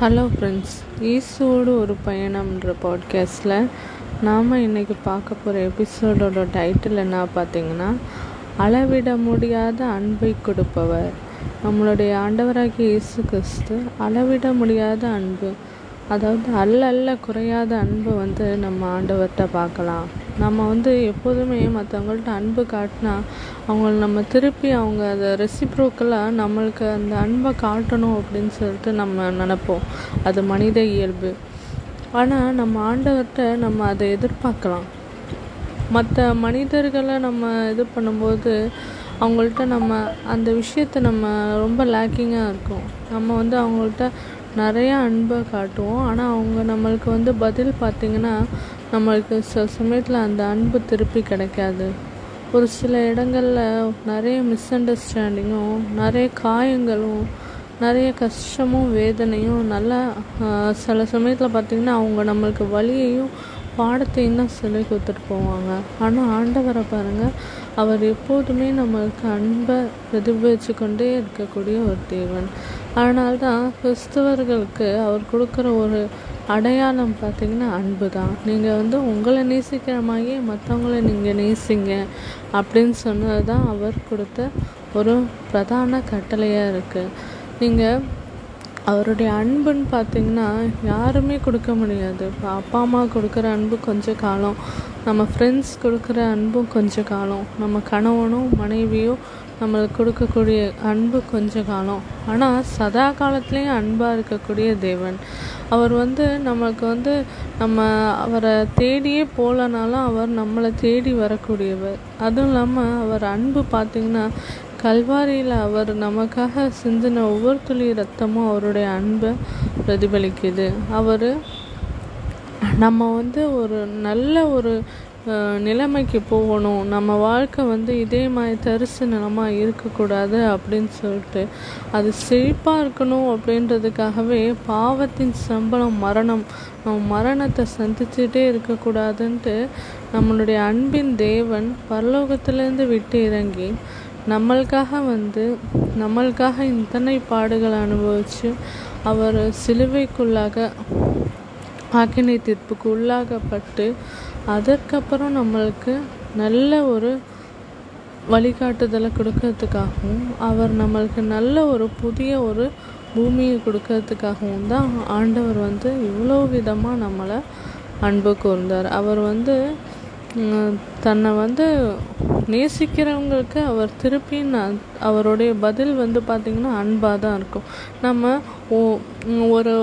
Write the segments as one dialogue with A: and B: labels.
A: Hello friends ஈஸோடு ஒரு பயணம்ன்ற பாட்காஸ்டில் நாம் இன்றைக்கி பார்க்க போகிற எபிசோடோட டைட்டில் என்ன பார்த்தீங்கன்னா அளவிட முடியாத அன்பை கொடுப்பவர். நம்மளுடைய ஆண்டவராகிய இயேசு கிறிஸ்து அளவிட முடியாத அன்பு அதாவது அல்ல அல்ல குறையாத அன்பை வந்து நம்ம ஆண்டவர்கிட்ட பார்க்கலாம். நம்ம வந்து எப்போதுமே மற்றவங்கள்ட்ட அன்பு காட்டினா அவங்கள நம்ம திருப்பி அவங்க அதை ரெசிப்ரோக்கலாக நம்மளுக்கு அந்த அன்பை காட்டணும் அப்படின்னு சொல்லிட்டு நம்ம நினப்போம். அது மனித இயல்பு. ஆனால் நம்ம ஆண்டவர்கிட்ட நம்ம அதை எதிர்பார்க்கலாம். மற்ற மனிதர்களை நம்ம இது பண்ணும்போது அவங்கள்ட்ட நம்ம அந்த விஷயத்த நம்ம ரொம்ப லேக்கிங்காக இருக்கும். நம்ம வந்து அவங்கள்ட்ட நிறையா அன்பை காட்டுவோம். ஆனால் அவங்க நம்மளுக்கு வந்து பதில் பார்த்திங்கன்னா நம்மளுக்கு சில சமயத்தில் அந்த அன்பு திருப்பி கிடைக்காது. ஒரு சில இடங்களில் நிறைய மிஸ் அண்டர்ஸ்டாண்டிங்கும் நிறைய காயங்களும் நிறைய கஷ்டமும் வேதனையும் நல்லா சில சமயத்தில் பார்த்திங்கன்னா அவங்க நம்மளுக்கு வழியையும் பாடத்தையும் தான் சொல்லி கொடுத்துட்டு போவாங்க. ஆனால் ஆண்டவரை பாருங்கள் அவர் எப்போதுமே நம்மளுக்கு அன்பை பிரதிபலித்து கொண்டே இருக்கக்கூடிய ஒரு தேவன். அதனால்தான் கிறிஸ்தவர்களுக்கு அவர் கொடுக்குற ஒரு அடையாளம் பார்த்திங்கன்னா அன்பு தான் நீங்கள் வந்து உங்களை நேசிக்கிற மாதிரியே மற்றவங்கள நீங்கள் நேசிங்க அப்படின்னு சொன்னது தான் அவர் கொடுத்த ஒரு பிரதான கட்டளையாக இருக்குது நீங்கள் அவருடைய அன்புன்னு பார்த்தீங்கன்னா யாருமே கொடுக்க முடியாது. இப்போ அப்பா அம்மா கொடுக்குற அன்பு கொஞ்ச காலம் நம்ம ஃப்ரெண்ட்ஸ் கொடுக்குற அன்பும் கொஞ்ச காலம் நம்ம கணவனும் மனைவியும் நம்மளுக்கு கொடுக்கக்கூடிய அன்பு கொஞ்ச காலம். ஆனால் சதா காலத்துலேயும் அன்பாக இருக்கக்கூடிய தேவன். அவர் வந்து நம்மளுக்கு வந்து நம்ம அவரை தேடியே போகலனாலும் அவர் நம்மளை தேடி வரக்கூடியவர். அதுவும் இல்லாமல் அவர் அன்பு பார்த்திங்கன்னா கல்வாரியில் அவர் நமக்காக சிந்தின ஒவ்வொரு துளி ரத்தமும் அவருடைய அன்பை பிரதிபலிக்குது. அவர் நம்ம வந்து ஒரு நல்ல ஒரு நிலைமைக்கு போகணும். நம்ம வாழ்க்கை வந்து இதே மாதிரி தரிசு நிலமாக இருக்கக்கூடாது அப்படின்னு சொல்லிட்டு அது செழிப்பாக இருக்கணும் அப்படின்றதுக்காகவே பாவத்தின் சம்பளம் மரணம் நம்ம மரணத்தை சந்திச்சுட்டே இருக்கக்கூடாதுன்ட்டு நம்மளுடைய அன்பின் தேவன் பரலோகத்திலேருந்து விட்டு இறங்கி நம்மளுக்காக வந்து நம்மளுக்காக இத்தனை பாடுகளை அனுபவித்து அவர் சிலுவைக்குள்ளாக ஆக்கினை தீர்ப்புக்கு உள்ளாகப்பட்டு அதற்கப்புறம் நம்மளுக்கு நல்ல ஒரு வழிகாட்டுதலை கொடுக்கறதுக்காகவும் அவர் நம்மளுக்கு நல்ல ஒரு புதிய ஒரு பூமியை கொடுக்கறதுக்காகவும் தான் ஆண்டவர் வந்து இவ்வளோ விதமாக நம்மளை அன்பு கூர்ந்தார். அவர் வந்து தன்னை வந்து நேசிக்கிறவங்களுக்கு அவர் திருப்பி நான் அவருடைய பதில் வந்து பார்த்திங்கன்னா அன்பாக தான் இருக்கும். நம்ம ஒரு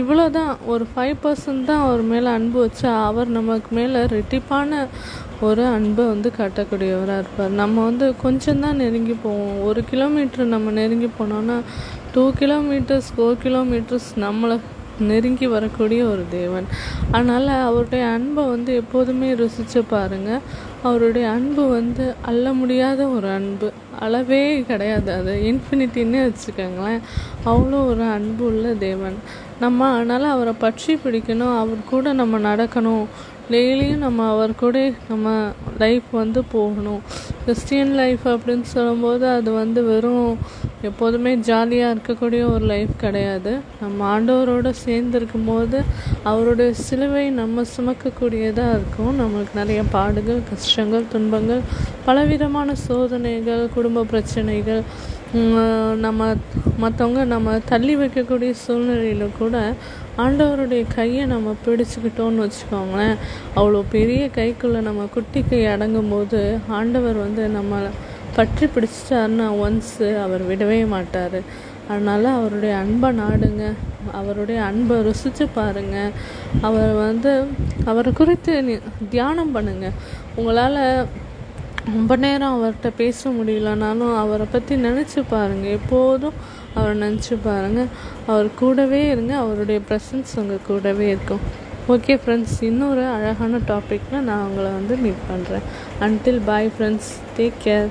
A: இவ்வளோ தான் ஒரு ஃபைவ் பர்சன்ட் தான் அவர் மேலே அன்பு வச்சு அவர் நமக்கு மேலே ரெட்டிப்பான ஒரு அன்பை வந்து காட்டக்கூடியவராக இருப்பார். நம்ம வந்து கொஞ்சம் தான் நெருங்கி போவோம். ஒரு கிலோமீட்டர் நம்ம நெருங்கி போனோன்னா டூ கிலோமீட்டர்ஸ் ஃபோர் கிலோமீட்டர்ஸ் நம்மளை நெருங்கி வரக்கூடிய ஒரு தேவன். அதனால் அவருடைய அன்பை வந்து எப்போதுமே ருசித்து பாருங்கள் அவருடைய அன்பு வந்து அள்ள முடியாத ஒரு அன்பு. அளவே கிடையாது. அது இன்ஃபினிட்டின்னு வச்சுக்கோங்களேன். அவ்வளோ ஒரு அன்பு உள்ள தேவன். நம்ம அதனால் அவரை பற்றி பிடிக்கணும். அவர் கூட நம்ம நடக்கணும். டெய்லியும் நம்ம அவர் கூட நம்ம லைஃப் வந்து போகணும். கிறிஸ்டியன் லைஃப் அப்படின்னு சொல்லும்போது அது வந்து வெறும் எப்போதுமே ஜாலியாக இருக்கக்கூடிய ஒரு லைஃப் கிடையாது. நம்ம ஆண்டவரோடு சேர்ந்துருக்கும் போது அவருடைய சிலுவை நம்ம சுமக்கக்கூடியதாக இருக்கும். நம்மளுக்கு நிறைய பாடுகள் கஷ்டங்கள் துன்பங்கள் பலவிதமான சோதனைகள் குடும்ப பிரச்சனைகள் நம்ம மற்றவங்க நம்ம தள்ளி வைக்கக்கூடிய சூழ்நிலையில் கூட ஆண்டவருடைய கையை நம்ம பிடிச்சிக்கிட்டோன்னு வச்சுக்கோங்களேன். அவ்வளோ பெரிய கைக்குள்ளே நம்ம குட்டி கை அடங்கும் போது ஆண்டவர் வந்து நம்மளை பற்றி பிடிச்சிட்டாருன்னா ஒன்ஸு அவர் விடவே மாட்டார். அதனால் அவருடைய அன்பை நாடுங்க. அவருடைய அன்பை ருசித்து பாருங்கள் அவர் வந்து அவரை குறித்து தியானம் பண்ணுங்கள் உங்களால் ரொம்ப நேரம் அவர்கிட்ட பேச முடியலனாலும் அவரை பற்றி நினச்சி பாருங்கள் எப்போதும் அவரை நினச்சி பாருங்கள் அவர் கூடவே இருங்க. அவருடைய ப்ரெசன்ஸ் உங்கள் கூடவே இருக்கும். ஓகே ஃப்ரெண்ட்ஸ் இன்னொரு அழகான டாப்பிக்கில் நான் உங்களை வந்து மீட் பண்ணுறேன் until bye friends take care